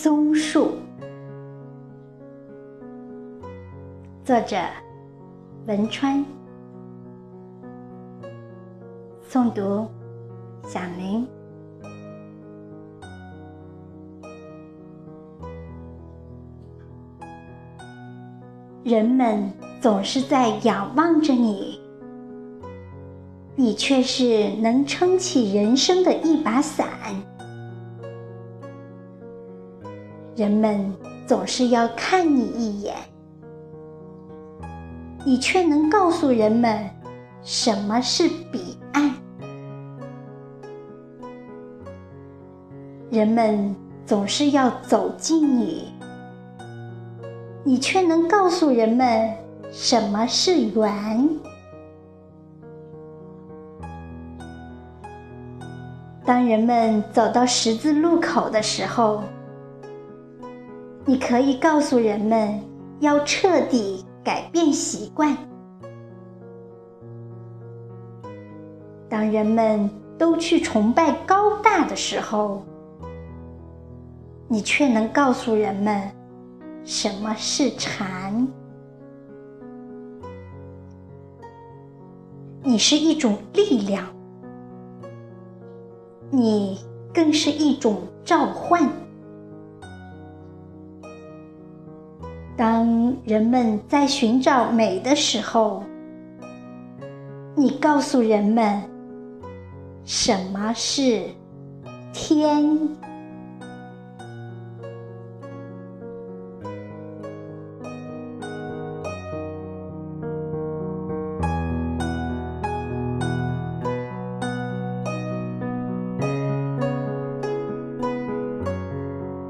松树，作者文川，诵读响铃。人们总是在仰望着你，你却是能撑起人生的一把伞。人们总是要看你一眼，你却能告诉人们什么是彼岸。人们总是要走近你，你却能告诉人们什么是缘。当人们走到十字路口的时候，你可以告诉人们，要彻底改变习惯。当人们都去崇拜高大的时候，你却能告诉人们，什么是禅。你是一种力量，你更是一种召唤。当人们在寻找美的时候，你告诉人们什么是天。